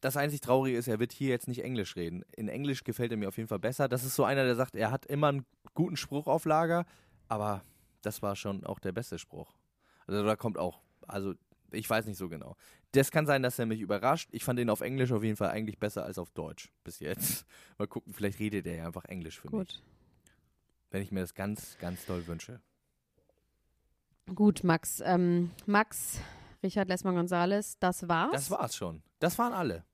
das einzig Traurige ist, er wird hier jetzt nicht Englisch reden. In Englisch gefällt er mir auf jeden Fall besser. Das ist so einer, der sagt, er hat immer einen guten Spruch auf Lager, aber das war schon auch der beste Spruch. Also da kommt auch, also ich weiß nicht so genau. Das kann sein, dass er mich überrascht. Ich fand ihn auf Englisch auf jeden Fall eigentlich besser als auf Deutsch bis jetzt. Mal gucken, vielleicht redet er ja einfach Englisch für mich. Gut. Wenn ich mir das ganz, ganz doll wünsche. Gut, Max. Ähm, Max, Richard Lessmann Gonzales, das war's. Das war's schon. Das waren alle.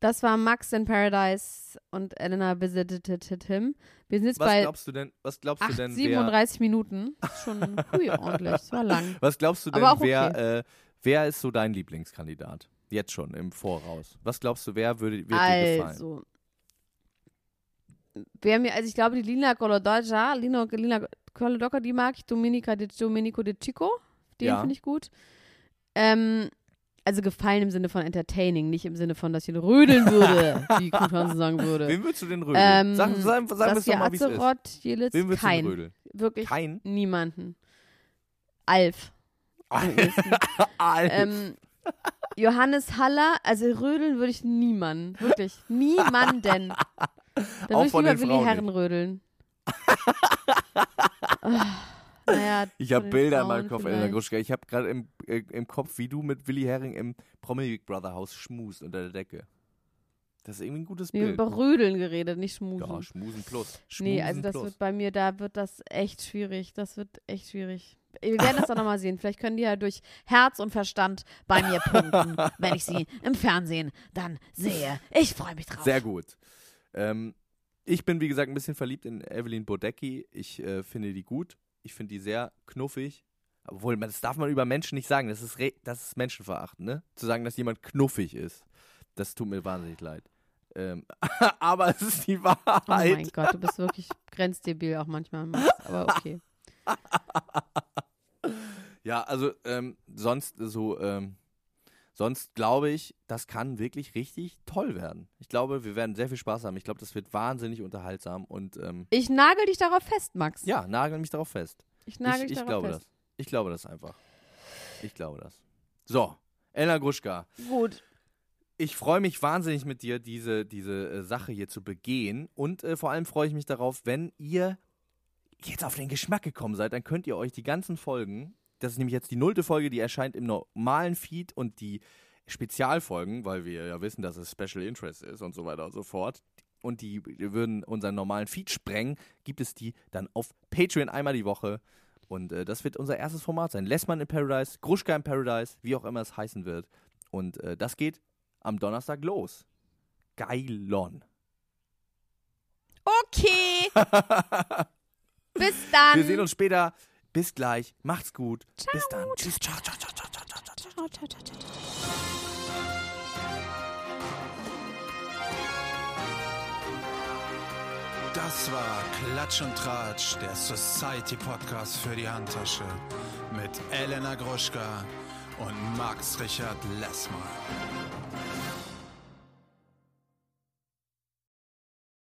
Das war Max in Paradise und Elena visited him. Wir sind jetzt Was bei glaubst du denn, was glaubst du 8, denn, wer, 37 Minuten. Das ist schon hui, ordentlich. Das war lang. was glaubst du denn, auch wer, äh, wer ist so dein Lieblingskandidat? Jetzt schon, im Voraus. Was glaubst du, wer würde, wird dir gefallen? Also, wer mir, also ich glaube, die Lina Colodoja, Lina, Lina Colodoca, die mag ich, Dominica de, Domenico de Chico, den Ja. finde ich gut. Ähm, also gefallen im Sinne von entertaining, nicht im Sinne von, dass ich ihn rödeln würde, wie Knut Hansen sagen würde. Wen würdest du denn rödeln? Ähm, sag sag, sag mir das doch mal, wie es ist. Azeroth, Jelitz, Wen würdest du kein. rödeln? Wirklich Kein? niemanden. Alf. ehesten. Alf. ähm, Johannes Haller, also rödeln würde ich niemanden. Wirklich. Niemanden. Da Auch von den Willi Frauen Herren rödeln. Ah, naja, Ich habe Bilder in meinem Kopf, Elena vielleicht. Gruschka. Ich habe gerade im, äh, im Kopf, wie du mit Willi Herring im Promi Big Brother Haus schmust unter der Decke. Das ist irgendwie ein gutes Wir haben Bild. über Rödeln geredet, nicht Schmusen. Ja, Schmusen plus. Schmusen nee, also das plus. wird bei mir, da wird das echt schwierig. Das wird echt schwierig. Wir werden das auch nochmal sehen. Vielleicht können die ja durch Herz und Verstand bei mir punkten, wenn ich sie im Fernsehen dann sehe. Ich freue mich drauf. Sehr gut. Ähm, ich bin, wie gesagt, ein bisschen verliebt in Evelyn Bodecki. Ich äh, finde die gut. Ich finde die sehr knuffig. Obwohl, das darf man über Menschen nicht sagen. Das ist, re das ist menschenverachtend, ne? Zu sagen, dass jemand knuffig ist. Das tut mir wahnsinnig leid. Ähm, aber es ist die Oh Wahrheit. mein Gott, du bist wirklich grenzdebil auch manchmal, Max. Aber okay. Ja, also ähm, sonst so, ähm, sonst glaube ich, das kann wirklich richtig toll werden. Ich glaube, wir werden sehr viel Spaß haben. Ich glaube, das wird wahnsinnig unterhaltsam und ähm, Ich nagel dich darauf fest, Max. ja, nagel mich darauf fest. Ich nagel ich dich ich darauf glaube fest. das. Ich glaube das einfach. Ich glaube das. So, Elena Gruschka, Gut. ich freue mich wahnsinnig mit dir, diese, diese äh, Sache hier zu begehen. Und äh, vor allem freue ich mich darauf, wenn ihr jetzt auf den Geschmack gekommen seid, dann könnt ihr euch die ganzen Folgen, das ist nämlich jetzt die nullte Folge, die erscheint im normalen Feed und die Spezialfolgen, weil wir ja wissen, dass es Special Interest ist und so weiter und so fort. Und die würden unseren normalen Feed sprengen, gibt es die dann auf Patreon einmal die Woche. Und äh, das wird unser erstes Format sein. Lessmann in Paradise, Gruschka in Paradise, wie auch immer es heißen wird. Und äh, das geht am Donnerstag los. Geilon. Okay. Bis dann. Wir sehen uns später. Bis gleich. Macht's gut. Bis dann. Tschüss. Ciao, ciao, ciao, ciao, ciao, ciao, ciao. Das war Klatsch und Tratsch, der Society Podcast für die Handtasche mit Elena Gruschka und Max Richard Lessmann.